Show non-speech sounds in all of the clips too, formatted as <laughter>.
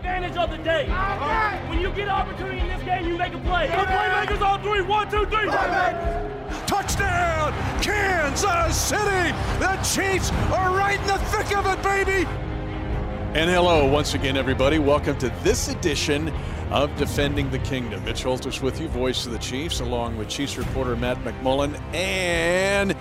advantage of the day. When you get an opportunity in this game, you make a play. The playmakers on three. One, two, three. Touchdown, Kansas City! The Chiefs are right in the thick of it, baby! And hello, once again, everybody. Welcome to this edition of Defending the Kingdom. Mitch Holthus with you, voice of the Chiefs, along with Chiefs reporter Matt McMullen. And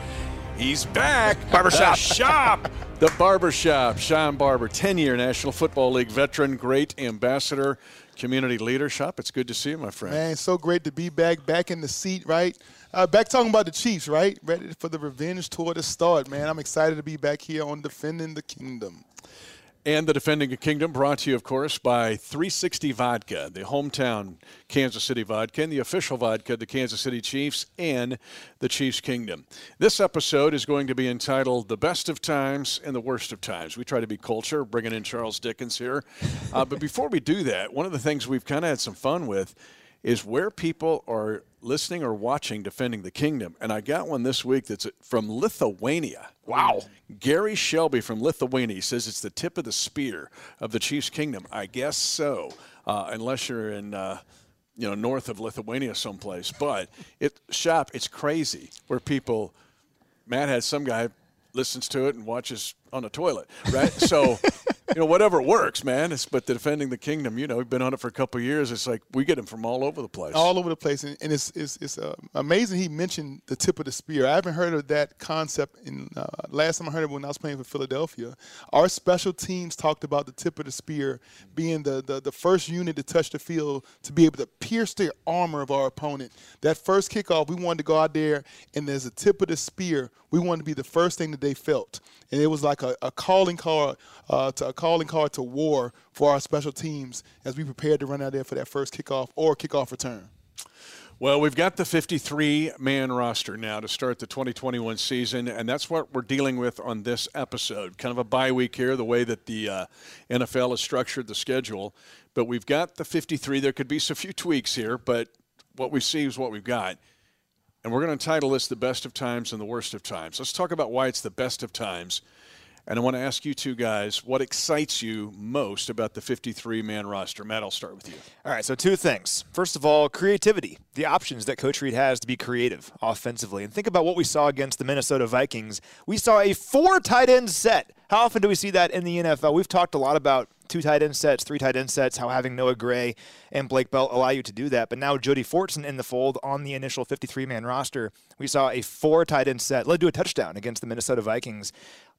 he's back. <laughs> Barbershop. The shop. <laughs> The barbershop. Shawn Barber, 10 year National Football League veteran, great ambassador, community leader. Shop, it's good to see you, my friend. Man, so great to be back, back in the seat, right? Uh, back talking about the Chiefs, right? Ready for the revenge tour to start, man. I'm excited to be back here on Defending the Kingdom. And the Defending a Kingdom brought to you, of course, by 360 Vodka, the hometown Kansas City vodka, and the official vodka of the Kansas City Chiefs and the Chiefs Kingdom. This episode is going to be entitled The Best of Times and the Worst of Times. We try to be culture, bringing in Charles Dickens here. Uh, but before we do that, one of the things we've kind of had some fun with is where people are listening or watching Defending the Kingdom. And I got one this week that's from Lithuania. Wow. Gary Shelby from Lithuania says it's the tip of the spear of the Chiefs Kingdom. I guess so, uh, unless you're in. Uh, you know, north of Lithuania, someplace. But it shop, it's crazy where people. Matt has some guy listens to it and watches on a toilet, right? So, <laughs> you know, whatever works, man. It's, but the defending the kingdom, you know, we've been on it for a couple years. It's like we get them from all over the place. All over the place, and, and it's it's, it's uh, amazing. He mentioned the tip of the spear. I haven't heard of that concept. In uh, last time I heard it when I was playing for Philadelphia, our special teams talked about the tip of the spear being the, the the first unit to touch the field to be able to pierce the armor of our opponent. That first kickoff, we wanted to go out there, and there's a tip of the spear. We wanted to be the first thing that they felt, and it was like a, a calling card uh, to a calling card to war for our special teams as we prepared to run out there for that first kickoff or kickoff return. Well, we've got the 53 man roster now to start the 2021 season, and that's what we're dealing with on this episode. Kind of a bye week here, the way that the uh, NFL has structured the schedule. But we've got the 53. There could be a few tweaks here, but what we see is what we've got. And we're going to title this The Best of Times and the Worst of Times. Let's talk about why it's the best of times. And I want to ask you two guys what excites you most about the 53 man roster? Matt, I'll start with you. All right, so two things. First of all, creativity. The options that Coach Reid has to be creative offensively. And think about what we saw against the Minnesota Vikings. We saw a four tight end set. How often do we see that in the NFL? We've talked a lot about two tight end sets, three tight end sets, how having Noah Gray and Blake Bell allow you to do that. But now Jody Fortson in the fold on the initial 53 man roster. We saw a four tight end set led to a touchdown against the Minnesota Vikings.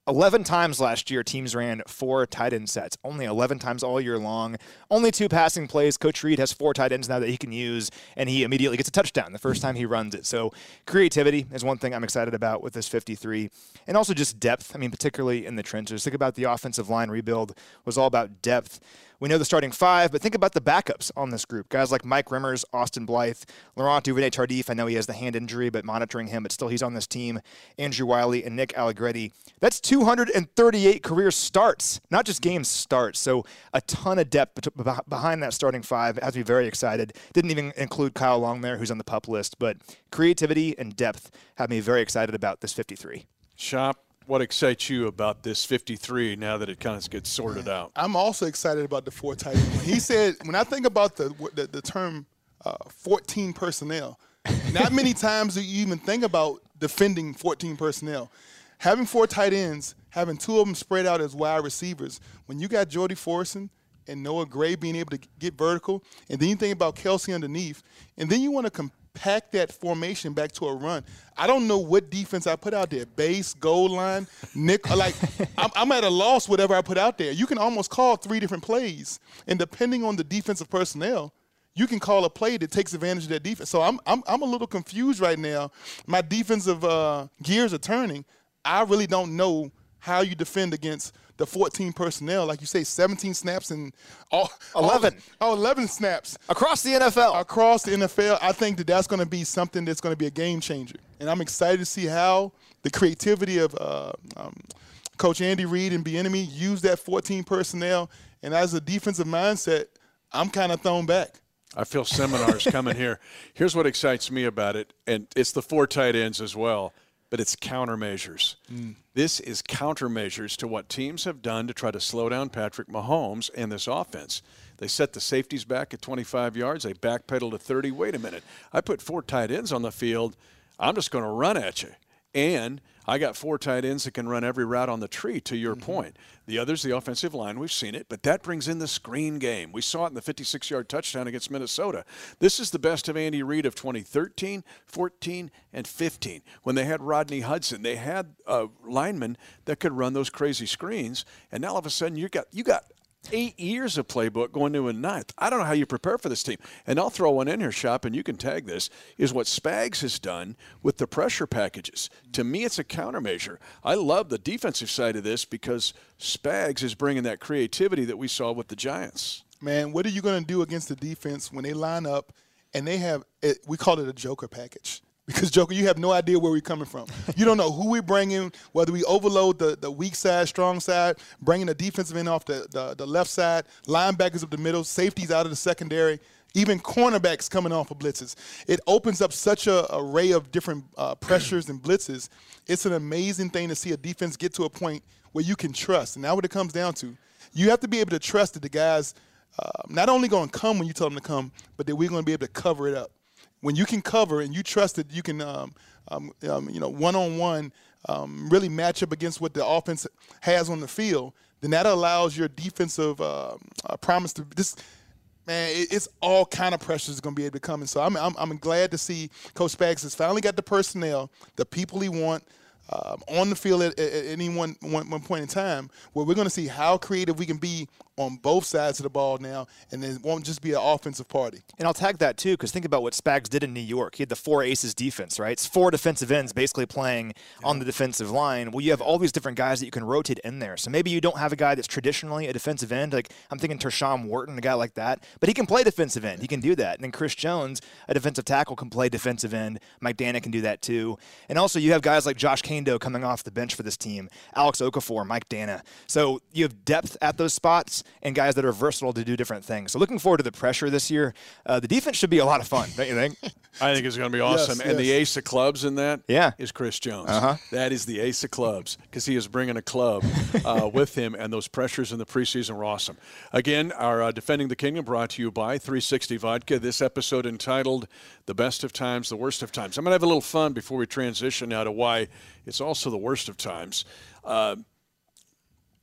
11 times last year, teams ran four tight end sets. Only 11 times all year long. Only two passing plays. Coach Reid has four tight ends now that he can use, and he immediately gets a touchdown the first time he runs it. So, creativity is one thing I'm excited about with this 53. And also just depth. I mean, particularly in the trenches. Think about the offensive line rebuild was all about depth. We know the starting five, but think about the backups on this group. Guys like Mike Remmers, Austin Blythe, Laurent Duvernay Tardif. I know he has the hand injury, but monitoring him, but still he's on this team. Andrew Wylie and Nick Allegretti. That's 238 career starts, not just games starts. So a ton of depth behind that starting five. It has me very excited. Didn't even include Kyle Long there, who's on the pup list, but creativity and depth have me very excited about this 53. Shop what excites you about this 53 now that it kind of gets sorted out? I'm also excited about the four tight ends. he said, when I think about the the, the term uh, 14 personnel, not many times do you even think about defending 14 personnel. Having four tight ends, having two of them spread out as wide receivers, when you got Jody Fortson and Noah Gray being able to get vertical, and then you think about Kelce underneath, and then you want to compare pack that formation back to a run. I don't know what defense I put out there. Base, goal line, nick. Like <laughs> I'm, I'm, at a loss. Whatever I put out there, you can almost call three different plays, and depending on the defensive personnel, you can call a play that takes advantage of that defense. So I'm I'm, I'm a little confused right now. My defensive uh, gears are turning. I really don't know how you defend against the 14 personnel, like you say, 17 snaps and all 11. All, oh, 11 snaps across the NFL. Across the NFL, I think that that's going to be something that's going to be a game changer, and I'm excited to see how the creativity of uh, um, Coach Andy Reid and Bieniemy use that 14 personnel. And as a defensive mindset, I'm kind of thrown back. I feel seminars coming here. Here's what excites me about it, and it's the four tight ends as well. But it's countermeasures. Mm. This is countermeasures to what teams have done to try to slow down Patrick Mahomes and this offense. They set the safeties back at 25 yards. They backpedal to 30. Wait a minute. I put four tight ends on the field. I'm just going to run at you. And I got four tight ends that can run every route on the tree, to your point. The other's the offensive line. We've seen it, but that brings in the screen game. We saw it in the 56 yard touchdown against Minnesota. This is the best of Andy Reid of 2013, 14, and 15. When they had Rodney Hudson, they had uh, linemen that could run those crazy screens. And now all of a sudden, you got, you got eight years of playbook going to a ninth. I don't know how you prepare for this team. And I'll throw one in here, Shop, and you can tag this, is what Spags has done with the pressure packages. To me, it's a countermeasure. I love the defensive side of this because Spags is bringing that creativity that we saw with the Giants. Man, what are you going to do against the defense when they line up and they have, it, we call it a joker package? Because Joker, you have no idea where we're coming from. You don't know who we're bringing, whether we overload the, the weak side, strong side, bringing the defensive end off the, the, the left side, linebackers up the middle, safeties out of the secondary, even cornerbacks coming off of blitzes. It opens up such a array of different uh, pressures and blitzes. It's an amazing thing to see a defense get to a point where you can trust. And now what it comes down to, you have to be able to trust that the guys uh, not only going to come when you tell them to come, but that we're going to be able to cover it up when you can cover and you trust that you can, um, um, um, you know, one on one, really match up against what the offense has on the field, then that allows your defensive uh, uh, promise to just. Man, it's all kind of pressures going to be able to come, and so I'm, I'm, I'm glad to see Coach Spags has finally got the personnel, the people he want, um, on the field at, at any one, one, one point in time where we're going to see how creative we can be on both sides of the ball now, and then it won't just be an offensive party. And I'll tag that too, because think about what Spags did in New York. He had the four aces defense, right? It's four defensive ends basically playing yeah. on the defensive line. Well, you have all these different guys that you can rotate in there. So maybe you don't have a guy that's traditionally a defensive end. Like I'm thinking Tershawn Wharton, a guy like that, but he can play defensive end. He can do that. And then Chris Jones, a defensive tackle, can play defensive end. Mike Danna can do that too. And also you have guys like Josh Kaindoh coming off the bench for this team, Alex Okafor, Mike Danna. So you have depth at those spots and guys that are versatile to do different things. So looking forward to the pressure this year. Uh, the defense should be a lot of fun, don't you think? <laughs> I think it's going to be awesome. Yes, and yes. the ace of clubs in that yeah. is Chris Jones. Uh-huh. That is the ace of clubs because he is bringing a club <laughs> uh, with him, and those pressures in the preseason were awesome. Again, our uh, Defending the Kingdom brought to you by 360 Vodka. This episode entitled The Best of Times, The Worst of Times. I'm going to have a little fun before we transition now to why it's also the worst of times. Uh,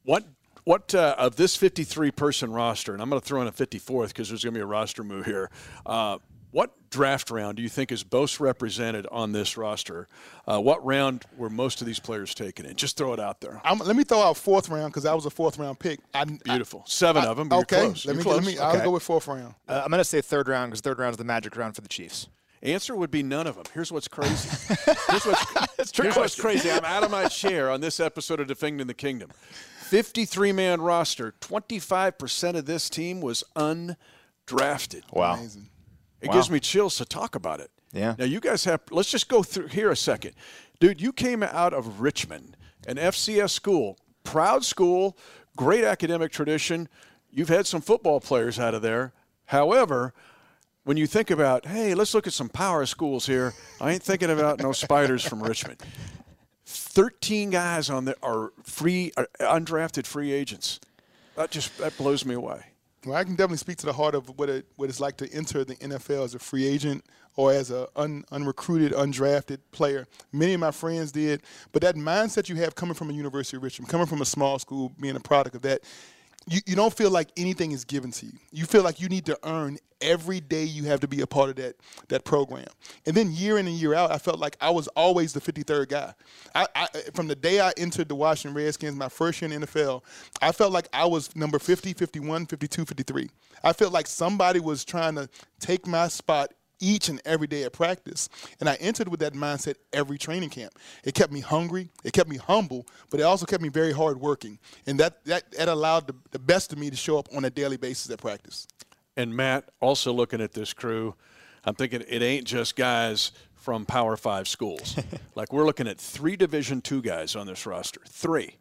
what what uh, of this 53 person roster, and I'm going to throw in a 54th because there's going to be a roster move here. Uh, what draft round do you think is most represented on this roster? Uh, what round were most of these players taken in? Just throw it out there. I'm, let me throw out fourth round because I was a fourth round pick. I, Beautiful, seven I, of them. okay, close. let you're me close. let me. I'll go with fourth round. Uh, I'm going to say third round because third round is the magic round for the Chiefs. Answer would be none of them. Here's what's crazy. <laughs> here's what's, here's what's crazy. I'm out of my chair on this episode of Defending the Kingdom. 53 man roster, 25% of this team was undrafted. Wow. Amazing. It Wow. gives me chills to talk about it. Yeah. Now, you guys have, let's just go through here a second. Dude, you came out of Richmond, an FCS school, proud school, great academic tradition. You've had some football players out of there. However, when you think about, hey, let's look at some power schools here, I ain't thinking about no spiders from Richmond. 13 guys on there are free, are undrafted free agents. That just that blows me away. Well, I can definitely speak to the heart of what it what it's like to enter the NFL as a free agent or as a un, unrecruited, undrafted player. Many of my friends did, but that mindset you have coming from a University of Richmond, coming from a small school, being a product of that, you, you don't feel like anything is given to you. You feel like you need to earn every day you have to be a part of that that program. And then year in and year out, I felt like I was always the 53rd guy. I, I, from the day I entered the Washington Redskins, my first year in the NFL, I felt like I was number 50, 51, 52, 53. I felt like somebody was trying to take my spot each and every day at practice. And I entered with that mindset every training camp. It kept me hungry, it kept me humble, but it also kept me very hard working. And that, that, that allowed the, the best of me to show up on a daily basis at practice. And Matt, also looking at this crew, I'm thinking it ain't just guys from Power Five schools. <laughs> like we're looking at three Division two guys on this roster, three,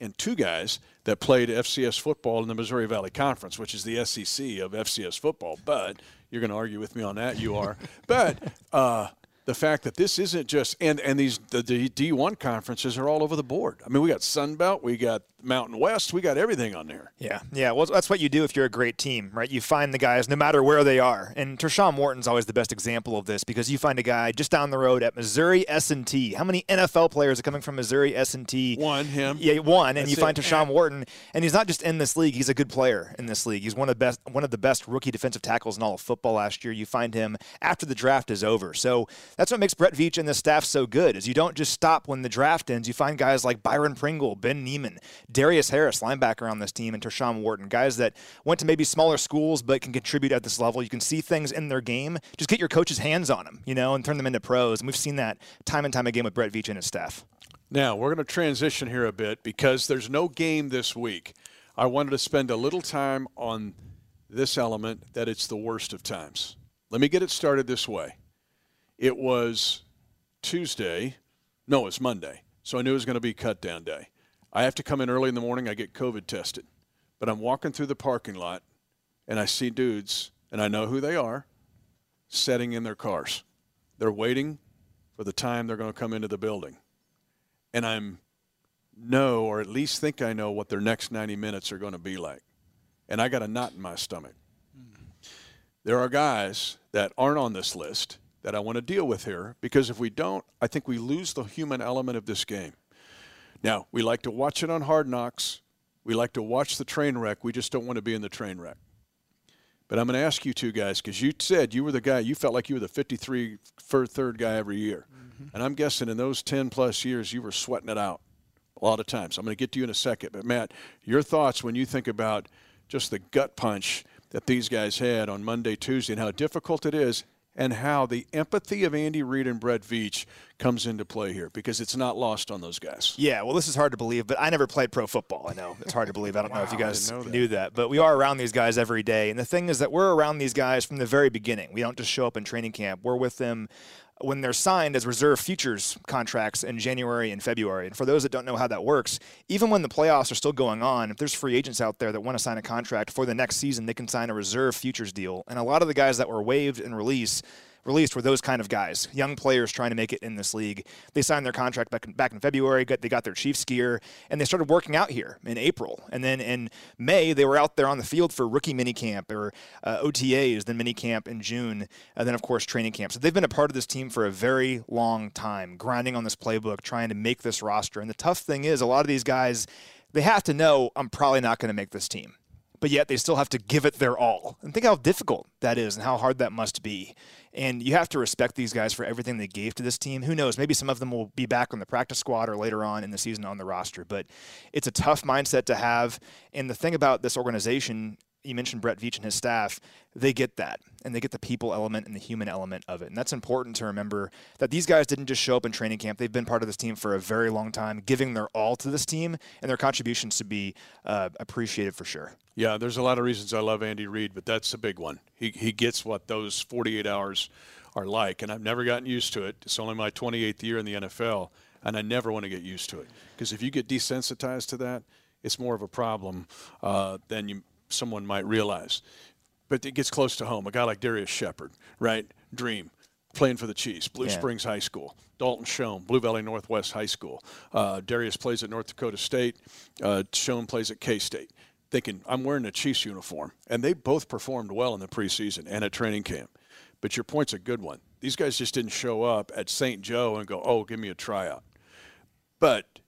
and two guys that played FCS football in the Missouri Valley Conference, which is the SEC of FCS football. But you're going to argue with me on that. You are, <laughs> but. Uh, the fact that this isn't just and and these the, the D1 conferences are all over the board. I mean, we got Sun Belt, we got Mountain West, we got everything on there. Yeah, yeah. Well, that's what you do if you're a great team, right? You find the guys no matter where they are. And Tershawn Wharton's always the best example of this because you find a guy just down the road at Missouri S&T. How many NFL players are coming from Missouri S&T? One, him. Yeah, one. And That's you find it. Tershawn Wharton, and he's not just in this league; he's a good player in this league. He's one of the best, one of the best rookie defensive tackles in all of football last year. You find him after the draft is over. So that's what makes Brett Veach and the staff so good. Is you don't just stop when the draft ends. You find guys like Byron Pringle, Ben Niemann, Darius Harris, linebacker on this team, and Tershawn Wharton, guys that went to maybe smaller schools but can contribute at this level. You can see things in their game. Just get your coach's hands on them, you know, and turn them into pros. And we've seen that time and time again with Brett Veach and his staff. Now, we're going to transition here a bit because there's no game this week. I wanted to spend a little time on this element that it's the worst of times. Let me get it started this way. It was Tuesday. No, it's Monday. So I knew it was going to be cut down day. I have to come in early in the morning. I get COVID tested. But I'm walking through the parking lot and I see dudes, and I know who they are, setting in their cars. They're waiting for the time they're going to come into the building and I'm know or at least think I know what their next 90 minutes are going to be like. And I got a knot in my stomach. Hmm. There are guys that aren't on this list that I want to deal with here because if we don't, I think we lose the human element of this game. Now, we like to watch it on Hard Knocks. We like to watch the train wreck. We just don't want to be in the train wreck. But I'm going to ask you two guys because you said you were the guy, you felt like you were the 53 third guy every year. Mm-hmm. And I'm guessing in those 10 plus years, you were sweating it out a lot of times. I'm going to get to you in a second. But, Matt, your thoughts when you think about just the gut punch that these guys had on Monday, Tuesday, and how difficult it is, and how the empathy of Andy Reid and Brett Veach comes into play here because it's not lost on those guys. Yeah, well, this is hard to believe, but I never played pro football. I know it's hard to believe. I don't know if you guys that. knew that, but we are around these guys every day. And the thing is that we're around these guys from the very beginning. We don't just show up in training camp. We're with them when they're signed as reserve futures contracts in January and February. And for those that don't know how that works, even when the playoffs are still going on, if there's free agents out there that want to sign a contract for the next season, they can sign a reserve futures deal. And a lot of the guys that were waived and released released were those kind of guys, young players trying to make it in this league. They signed their contract back in, back in February. Got, they got their Chiefs gear, and they started working out here in April. And then in May, they were out there on the field for rookie mini camp or uh, OTAs, then mini camp in June, and then of course training camp. So they've been a part of this team for a very long time, grinding on this playbook, trying to make this roster. And the tough thing is, a lot of these guys, they have to know I'm probably not going to make this team but yet they still have to give it their all. And think how difficult that is and how hard that must be. And you have to respect these guys for everything they gave to this team. Who knows? Maybe some of them will be back on the practice squad or later on in the season on the roster. But it's a tough mindset to have. And the thing about this organization, you mentioned Brett Veach and his staff, they get that. And they get the people element and the human element of it. And that's important to remember that these guys didn't just show up in training camp. They've been part of this team for a very long time, giving their all to this team, and their contributions to be uh, appreciated for sure. Yeah, there's a lot of reasons I love Andy Reid, but that's a big one. He, he gets what those 48 hours are like, and I've never gotten used to it. It's only my 28th year in the NFL, and I never want to get used to it because if you get desensitized to that, it's more of a problem uh, than you someone might realize. But it gets close to home. A guy like Darius Shepherd, right? Dream, playing for the Chiefs, Blue Yeah. Springs High School. Dalton Schoen, Blue Valley Northwest High School. Uh, Darius plays at North Dakota State. Uh, Schoen plays at K State. Thinking, I'm wearing a Chiefs uniform. And they both performed well in the preseason and at training camp. But your point's a good one. These guys just didn't show up at St. Joe and go, oh, give me a tryout. But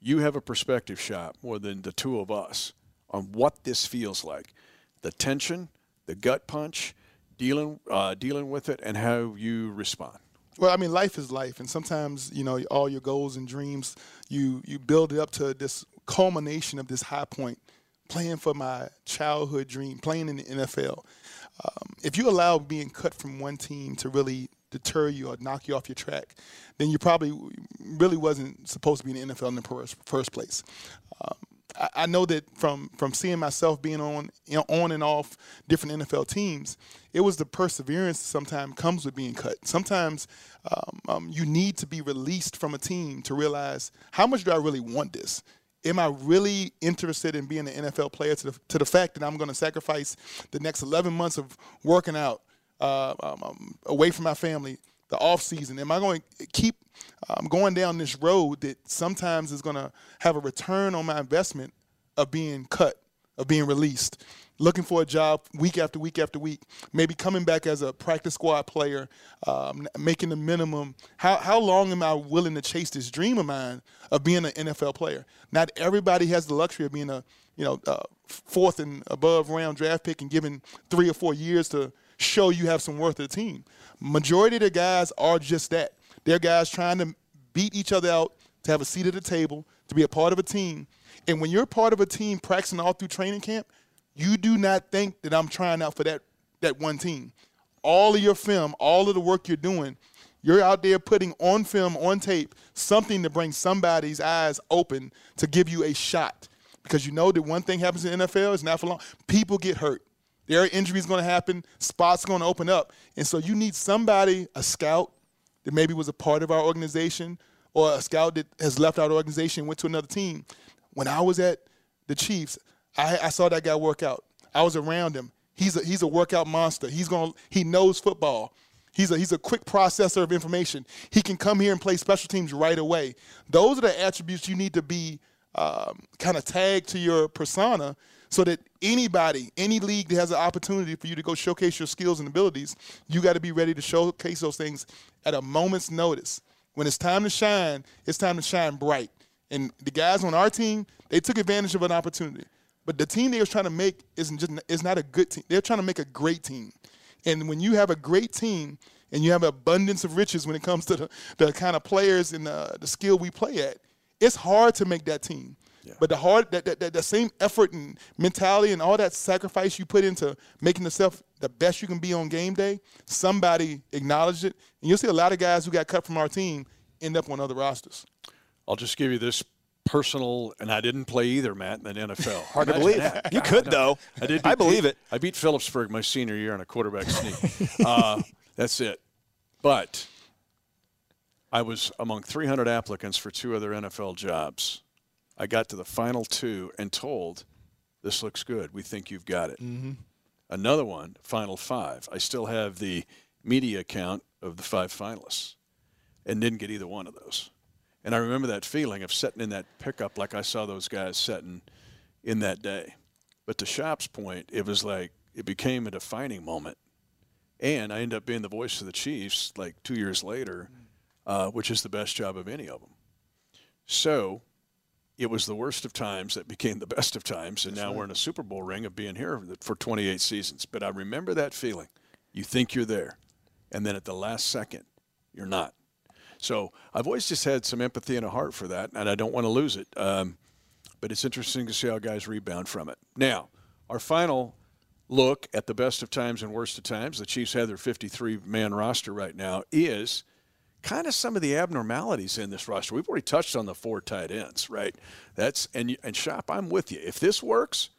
you have a perspective shot more than the two of us on what this feels like the tension, the gut punch, dealing, uh, dealing with it, and how you respond. Well, I mean, life is life, and sometimes you know all your goals and dreams, you you build it up to this culmination of this high point, playing for my childhood dream, playing in the NFL. Um, if you allow being cut from one team to really deter you or knock you off your track, then you probably really wasn't supposed to be in the NFL in the first, place. Um, I, know that from from seeing myself being on you know, on and off different NFL teams, it was the perseverance sometimes comes with being cut. Sometimes um, um, you need to be released from a team to realize how much do I really want this. Am I really interested in being an NFL player to the, to the fact that I'm going to sacrifice the next 11 months of working out uh, um, um, away from my family, the off season? Am I going to keep um, going down this road that sometimes is going to have a return on my investment of being cut, of being released? Looking for a job week after week after week, maybe coming back as a practice squad player, um, making the minimum. How, how long am I willing to chase this dream of mine of being an NFL player? Not everybody has the luxury of being a you know uh, fourth and above round draft pick and given three or four years to show you have some worth of the team. Majority of the guys are just that. They're guys trying to beat each other out, to have a seat at the table, to be a part of a team. And when you're part of a team practicing all through training camp, you do not think that I'm trying out for that that one team. All of your film, all of the work you're doing, you're out there putting on film, on tape, something to bring somebody's eyes open to give you a shot. Because you know that one thing happens in NFL, it's not for long. People get hurt. There are injuries going to happen. Spots going to open up. And so you need somebody, a scout that maybe was a part of our organization or a scout that has left our organization went to another team. When I was at the Chiefs, I, I saw that guy work out. I was around him. He's a, he's a workout monster. He's going he knows football. He's a, he's a quick processor of information. He can come here and play special teams right away. Those are the attributes you need to be um, kind of tagged to your persona so that anybody, any league that has an opportunity for you to go showcase your skills and abilities, you got to be ready to showcase those things at a moment's notice. When it's time to shine, it's time to shine bright. And the guys on our team, they took advantage of an opportunity. But the team they was trying to make isn't just is not a good team. They're trying to make a great team. And when you have a great team and you have an abundance of riches when it comes to the, the kind of players and the, the skill we play at, it's hard to make that team. Yeah. But the hard that, that, that, that same effort and mentality and all that sacrifice you put into making yourself the best you can be on game day, somebody acknowledged it. And you'll see a lot of guys who got cut from our team end up on other rosters. I'll just give you this personal, and I didn't play either, Matt, in the NFL. Hard to believe. That. You could, though. I did. Beat, I believe it. I beat Phillipsburg my senior year on a quarterback <laughs> sneak. uh, that's it. But I was among 300 applicants for two other NFL jobs. I got to the final two and told, "This looks good. We think you've got it." Mm-hmm. Another one, final five. I still have the media count of the five finalists, and didn't get either one of those. And I remember that feeling of sitting in that pickup like I saw those guys sitting in that day. But to Shop's point, it was like it became a defining moment. And I ended up being the voice of the Chiefs like two years later, uh, which is the best job of any of them. So it was the worst of times that became the best of times, and That's now right. we're in a Super Bowl ring of being here for 28 seasons. But I remember that feeling. You think you're there, and then at the last second, you're not. So I've always just had some empathy and a heart for that, and I don't want to lose it. Um, but it's interesting to see how guys rebound from it. Now, our final look at the best of times and worst of times, the Chiefs have their 53 man roster right now, is kind of some of the abnormalities in this roster. We've already touched on the four tight ends, right? That's and and shop. I'm with you. If this works,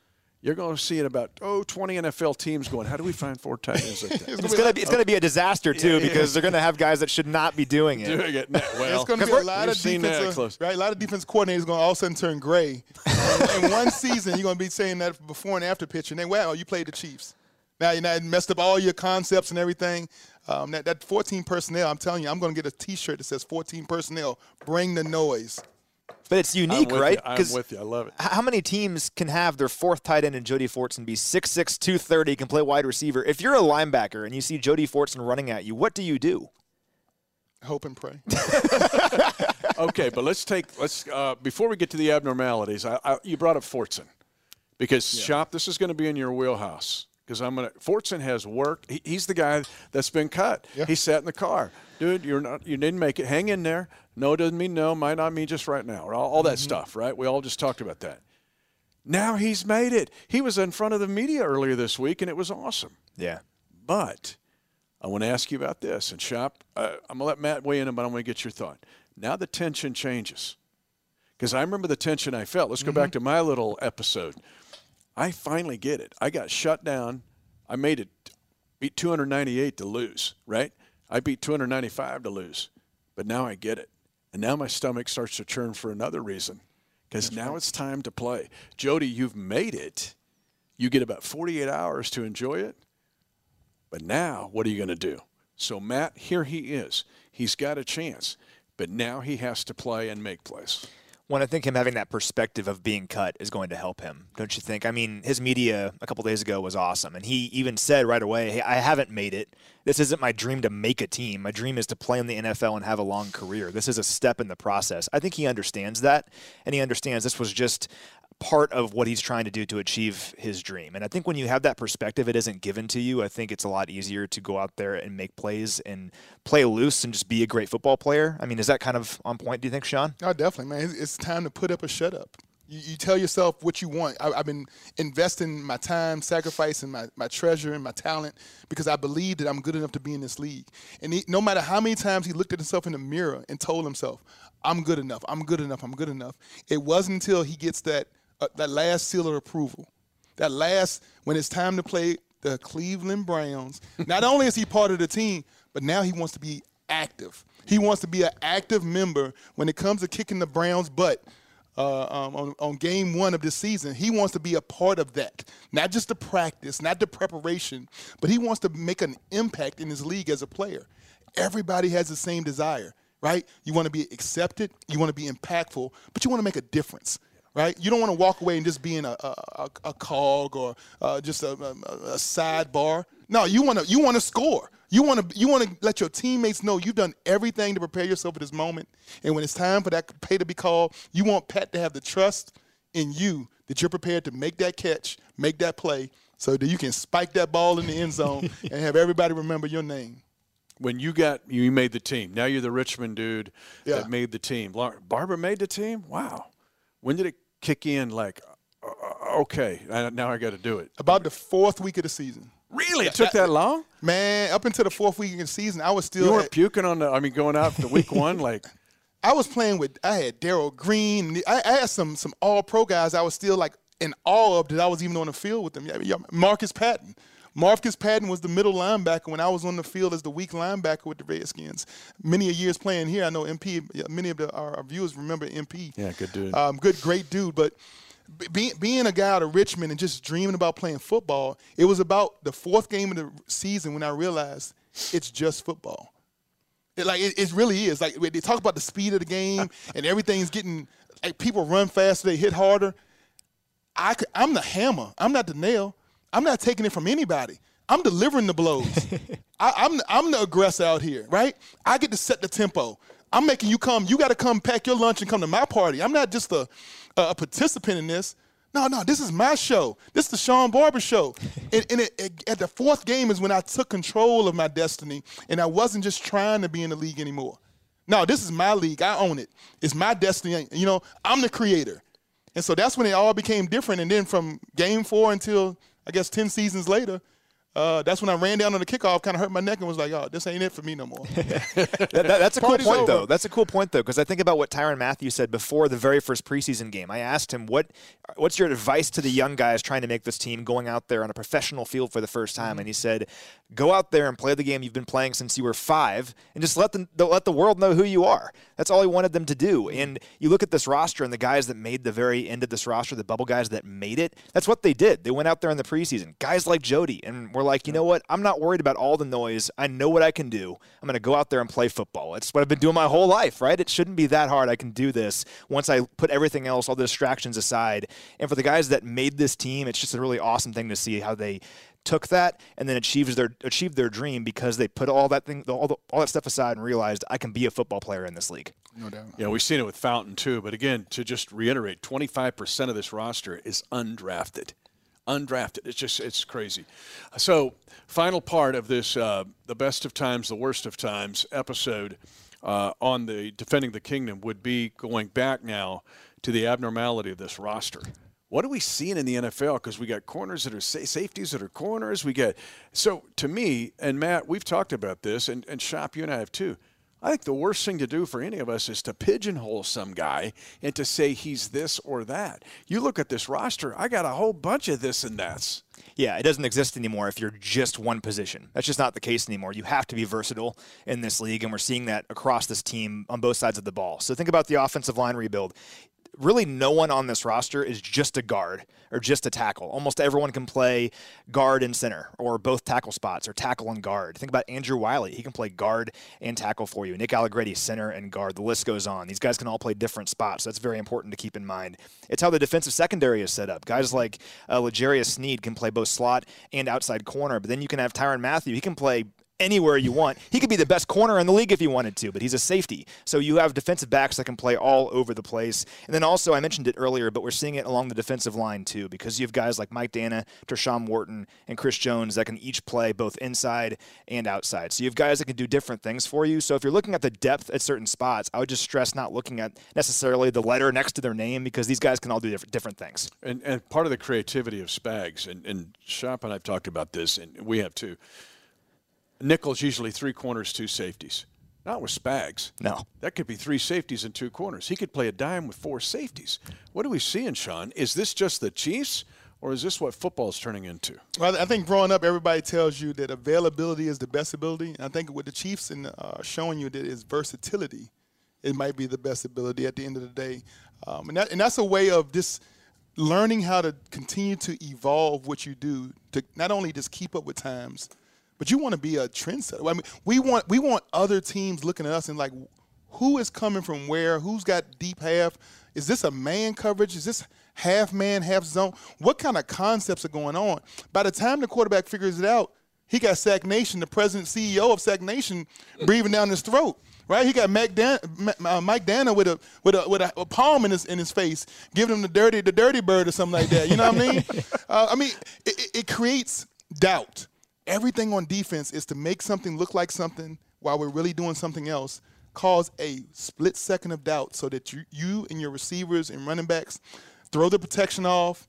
you're going to see it about oh 20 NFL teams going. How do we find four tight ends like that? <laughs> it's going to be it's going to be a disaster oh. too yeah, yeah. because they're going to have guys that should not be doing it. Doing it. <laughs> Well, it's going to be a lot of defensive right. A lot of defense coordinators going to all of a sudden turn gray. <laughs> in one season, you're going to be saying that before and after picture. And then, well, you played the Chiefs. Now you know messed up all your concepts and everything. Um, that, that 14 personnel, I'm telling you, I'm going to get a T-shirt that says 14 personnel. Bring the noise. But it's unique, I'm right? I'm with you. I love it. How many teams can have their fourth tight end and Jody Fortson be 6'6", 230, can play wide receiver? If you're a linebacker and you see Jody Fortson running at you, what do you do? Hope and pray. <laughs> okay, but let's take let's uh, before we get to the abnormalities. I, I, you brought up Fortson because yeah. shop. This is going to be in your wheelhouse because I'm gonna. Fortson has worked. He, he's the guy that's been cut. Yeah. He sat in the car, dude. You're not. You didn't make it. Hang in there. No doesn't mean no. Might not mean just right now. Or all, all that mm-hmm. stuff, right? We all just talked about that. Now he's made it. He was in front of the media earlier this week, and it was awesome. Yeah. But I want to ask you about this. And shop. Uh, I'm gonna let Matt weigh in, but I want to get your thought. Now the tension changes because I remember the tension I felt. Let's go mm-hmm. back to my little episode I finally get it. I got shut down. I made it beat 298 to lose, right? I beat 295 to lose. But now I get it. And now my stomach starts to churn for another reason because now right. it's time to play. Jody, you've made it. You get about 48 hours to enjoy it. But now, what are you going to do? So, Matt, here he is. He's got a chance, but now he has to play and make plays. When I think him having that perspective of being cut is going to help him, don't you think? I mean, his media a couple days ago was awesome, and he even said right away, "Hey, I haven't made it. This isn't my dream to make a team. My dream is to play in the NFL and have a long career. This is a step in the process." I think he understands that, and he understands this was just part of what he's trying to do to achieve his dream. And I think when you have that perspective, it isn't given to you. I think it's a lot easier to go out there and make plays and play loose and just be a great football player. I mean, is that kind of on point, do you think, Shawn? Oh, definitely, man. It's time to put up a shut up. You, you tell yourself what you want. I, have been investing my time, sacrificing my, my treasure and my talent because I believe that I'm good enough to be in this league. And he, no matter how many times he looked at himself in the mirror and told himself, I'm good enough, I'm good enough, I'm good enough, it wasn't until he gets that – uh, that last seal of approval, that last when it's time to play the Cleveland Browns. <laughs> Not only is he part of the team, but now he wants to be active. He wants to be an active member when it comes to kicking the Browns' butt. Uh, um, on, on, game one of this season. He wants to be a part of that, not just the practice, not the preparation, but he wants to make an impact in his league as a player. Everybody has the same desire, right? You want to be accepted, you want to be impactful, but you want to make a difference right? You don't want to walk away and just being a, a, a cog or uh, just a, a, a sidebar. No, you want to you want to score. You want to you want to let your teammates know you've done everything to prepare yourself for this moment. And when it's time for that pay to be called, you want Pat to have the trust in you that you're prepared to make that catch, make that play, so that you can spike that ball in the end zone <laughs> and have everybody remember your name when you got you made the team. Now you're the Richmond dude yeah. that made the team. Barber made the team. Wow. When did it kick in like, uh, uh okay, now I got to do it? About the fourth week of the season. Really? It took that long? Man, up until the fourth week of the season, I was still. You weren't at, puking on the. I mean, going out the week <laughs> one, like. I was playing with. I had Darrell Green. I, I, had some some All Pro guys. I was still like in awe of that I was even on the field with them. Marvcus Patton. Marvcus Patton was the middle linebacker when I was on the field as the weak linebacker with the Redskins. Many a years playing here, I know MP. Many of the, our, our viewers remember MP. Yeah, good dude. Um, good, great dude. But being being a guy out of Richmond and just dreaming about playing football, it was about the fourth game of the season when I realized it's just football. It, like it, it really is. Like they talk about the speed of the game <laughs> and everything's getting. Like, people run faster, they hit harder. I could, I'm the hammer. I'm not the nail. I'm not taking it from anybody. I'm delivering the blows. <laughs> I, I'm, I'm the aggressor out here, right? I get to set the tempo. I'm making you come. You got to come pack your lunch and come to my party. I'm not just a, a participant in this. No, no, this is my show. This is the Shawn Barber show. <laughs> and, and it, it, at the fourth game is when I took control of my destiny, and I wasn't just trying to be in the league anymore. No, this is my league. I own it. It's my destiny. You know, I'm the creator. And so that's when it all became different. And then from game four until I guess 10 seasons later, uh, that's when I ran down on the kickoff, kind of hurt my neck, and was like, "Oh, this ain't it for me no more." <laughs> <laughs> that, that, that's a cool point, over. though. That's a cool point, though, because I think about what Tyrann Mathieu said before the very first preseason game. I asked him, "What, what's your advice to the young guys trying to make this team going out there on a professional field for the first time?" Mm-hmm. And he said, "Go out there and play the game you've been playing since you were five, and just let the let the world know who you are." That's all he wanted them to do. Mm-hmm. And you look at this roster and the guys that made the very end of this roster, the bubble guys that made it. That's what they did. They went out there in the preseason, guys like Jody, and we're like, you know what? I'm not worried about all the noise. I know what I can do. I'm going to go out there and play football. It's what I've been doing my whole life, right? It shouldn't be that hard. I can do this once I put everything else, all the distractions aside. And for the guys that made this team, it's just a really awesome thing to see how they took that and then achieved their achieved their dream because they put all that thing all, the, all that stuff aside and realized I can be a football player in this league. No doubt. Yeah, we've seen it with Fountain too. But again, to just reiterate, 25% of this roster is undrafted undrafted. It's just it's crazy. So, final part of this uh, the best of times, the worst of times episode uh, on the defending the kingdom would be going back now to the abnormality of this roster. What are we seeing in the NFL? Because we got corners that are sa- safeties that are corners. We get so to me and Matt, we've talked about this, and and Shop, you and I have too I think the worst thing to do for any of us is to pigeonhole some guy and to say he's this or that. You look at this roster, I got a whole bunch of this and that's. Yeah, it doesn't exist anymore if you're just one position. That's just not the case anymore. You have to be versatile in this league, and we're seeing that across this team on both sides of the ball. So think about the offensive line rebuild really no one on this roster is just a guard or just a tackle. Almost everyone can play guard and center or both tackle spots or tackle and guard. Think about Andrew Wylie. He can play guard and tackle for you. Nick Allegretti, center and guard. The list goes on. These guys can all play different spots. That's very important to keep in mind. It's how the defensive secondary is set up. Guys like uh, L'Jarius Sneed can play both slot and outside corner, but then you can have Tyrann Mathieu. He can play anywhere you want. He could be the best corner in the league if he wanted to, but he's a safety. So you have defensive backs that can play all over the place. And then also, I mentioned it earlier, but we're seeing it along the defensive line too, because you have guys like Mike Danna, Tershawn Wharton, and Chris Jones that can each play both inside and outside. So you have guys that can do different things for you. So if you're looking at the depth at certain spots, I would just stress not looking at necessarily the letter next to their name because these guys can all do different, different things. And, and part of the creativity of Spags, and, and Shop and I've talked about this, and we have too nickel's usually three corners, two safeties. Not with Spags. No. That could be three safeties and two corners. He could play a dime with four safeties. What are we seeing, Shawn? Is this just the Chiefs, or is this what football is turning into? Well, I think growing up, everybody tells you that availability is the best ability. I think with the Chiefs and uh, showing you that is versatility, it might be the best ability at the end of the day. Um, and, that, and that's a way of just learning how to continue to evolve what you do to not only just keep up with times – but you want to be a trendsetter. I mean, we want we want other teams looking at us and like, who is coming from where? Who's got deep half? Is this a man coverage? Is this half man, half zone? What kind of concepts are going on? By the time the quarterback figures it out, he got Sack Nation, the president CEO of Sack Nation, breathing down his throat. Right, he got Mike, Dan, uh, Mike Danna with a with a with a, a, palm in his in his face, giving him the dirty the dirty bird or something like that. You know what I mean? <laughs> Uh, I mean, it, it creates doubt everything on defense is to make something look like something while we're really doing something else, cause a split second of doubt so that you, you and your receivers and running backs throw the protection off.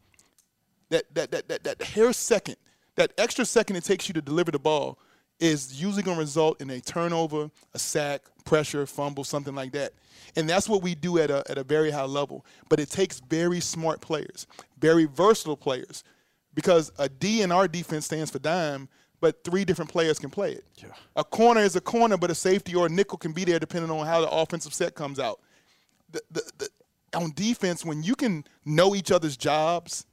That, that, that, that, that hair second, that extra second it takes you to deliver the ball is usually going to result in a turnover, a sack, pressure, fumble, something like that. And that's what we do at a, at a very high level. But it takes very smart players, very versatile players, because a D in our defense stands for dime – but three different players can play it. Yeah. A corner is a corner, but a safety or a nickel can be there depending on how the offensive set comes out. The, the, the, on defense, when you can know each other's jobs,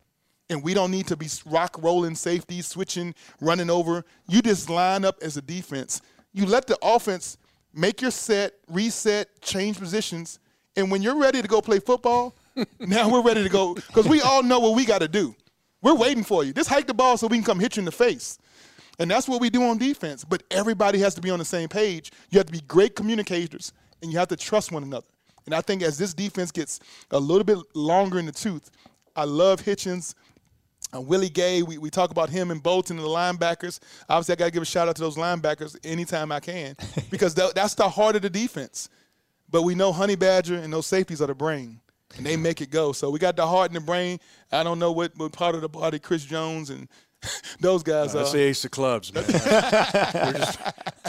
and we don't need to be rock rolling safety, switching, running over. You just line up as a defense. You let the offense make your set, reset, change positions, and when you're ready to go play football, <laughs> now we're ready to go because we all know what we got to do. We're waiting for you. Just hike the ball so we can come hit you in the face. And that's what we do on defense. But everybody has to be on the same page. You have to be great communicators, and you have to trust one another. And I think as this defense gets a little bit longer in the tooth, I love Hitchens. Uh, Willie Gay, we, we talk about him and Bolton and the linebackers. Obviously, I got to give a shout out to those linebackers anytime I can <laughs> because th- that's the heart of the defense. But we know Honey Badger and those safeties are the brain, and they make it go. So we got the heart and the brain. I don't know what, what part of the body Chris Jones and <laughs> those guys. Uh, that's uh, the ace of clubs, man. <laughs> just,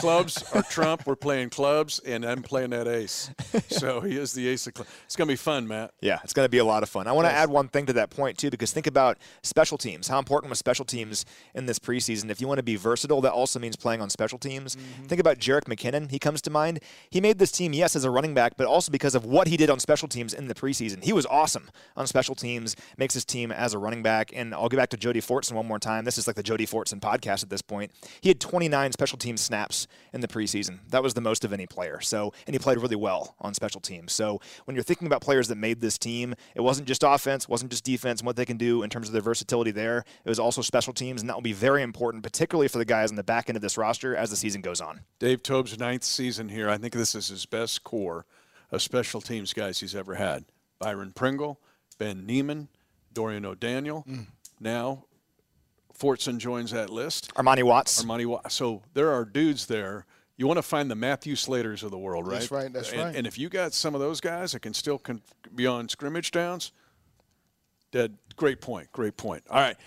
clubs are Trump. We're playing clubs, and I'm playing that ace. So he is the ace of clubs. It's going to be fun, Matt. Yeah, it's going to be a lot of fun. I want to add one thing to that point, too, because think about special teams. How important was special teams in this preseason? If you want to be versatile, that also means playing on special teams. Mm-hmm. Think about Jerick McKinnon. He comes to mind. He made this team, yes, as a running back, but also because of what he did on special teams in the preseason. He was awesome on special teams, makes his team as a running back. And I'll get back to Jody Fortson one more time. This is like the Jody Fortson podcast at this point. He had 29 special team snaps in the preseason. That was the most of any player. So, and he played really well on special teams. So, when you're thinking about players that made this team, it wasn't just offense, wasn't just defense, and what they can do in terms of their versatility there. It was also special teams, and that will be very important, particularly for the guys on the back end of this roster as the season goes on. Dave Toub's ninth season here. I think this is his best core of special teams guys he's ever had. Byron Pringle, Ben Niemann, Dorian O'Daniel. Mm. Now Fortson joins that list. Armani Watts. Armani Watts. So there are dudes there. You want to find the Matthew Slaters of the world, right? That's right. That's and, right. And if you got some of those guys that can still con- be on scrimmage downs, dead. Great point. Great point. All right.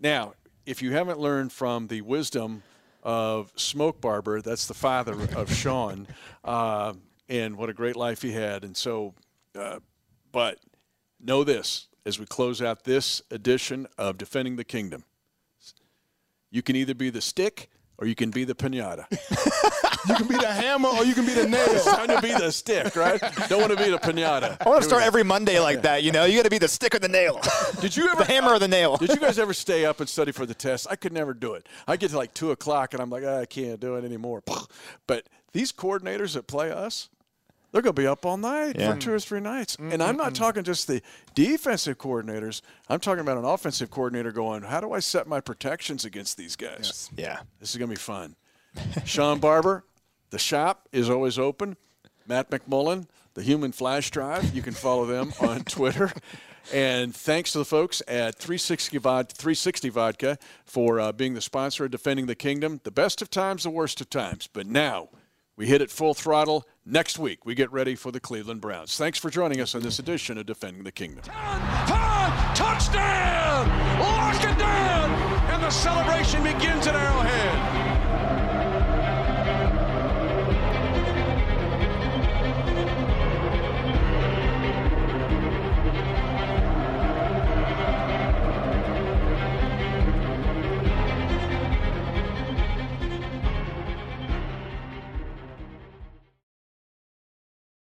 Now, if you haven't learned from the wisdom of Smoke Barber, that's the father of <laughs> Shawn, uh, and what a great life he had. And so, uh, but know this as we close out this edition of Defending the Kingdom you can either be the stick or you can be the pinata. <laughs> You can be the hammer or you can be the <laughs> nail. It's time to be the stick, right? Don't want to be the pinata. I want to start every Monday like that. You know, you got to be the stick or the nail. Did you <laughs> ever the hammer or the nail? Did you guys ever stay up and study for the test? I could never do it. I get to like two o'clock and I'm like, "Ah, I can't do it anymore. But these coordinators that play us, they're going to be up all night Yeah. for two or three nights. And I'm not talking just the defensive coordinators. I'm talking about an offensive coordinator going, how do I set my protections against these guys? yeah. This is going to be fun. <laughs> Shawn Barber, the shop is always open. Matt McMullen, the human flash drive. You can follow them <laughs> on Twitter. And thanks to the folks at 360, Vod- 360 Vodka for uh, being the sponsor of Defending the Kingdom. The best of times, the worst of times. But now we hit it full throttle. Next week, we get ready for the Cleveland Browns. Thanks for joining us on this edition of Defending the Kingdom. Five, touchdown! Lock it down! And the celebration begins at Arrowhead.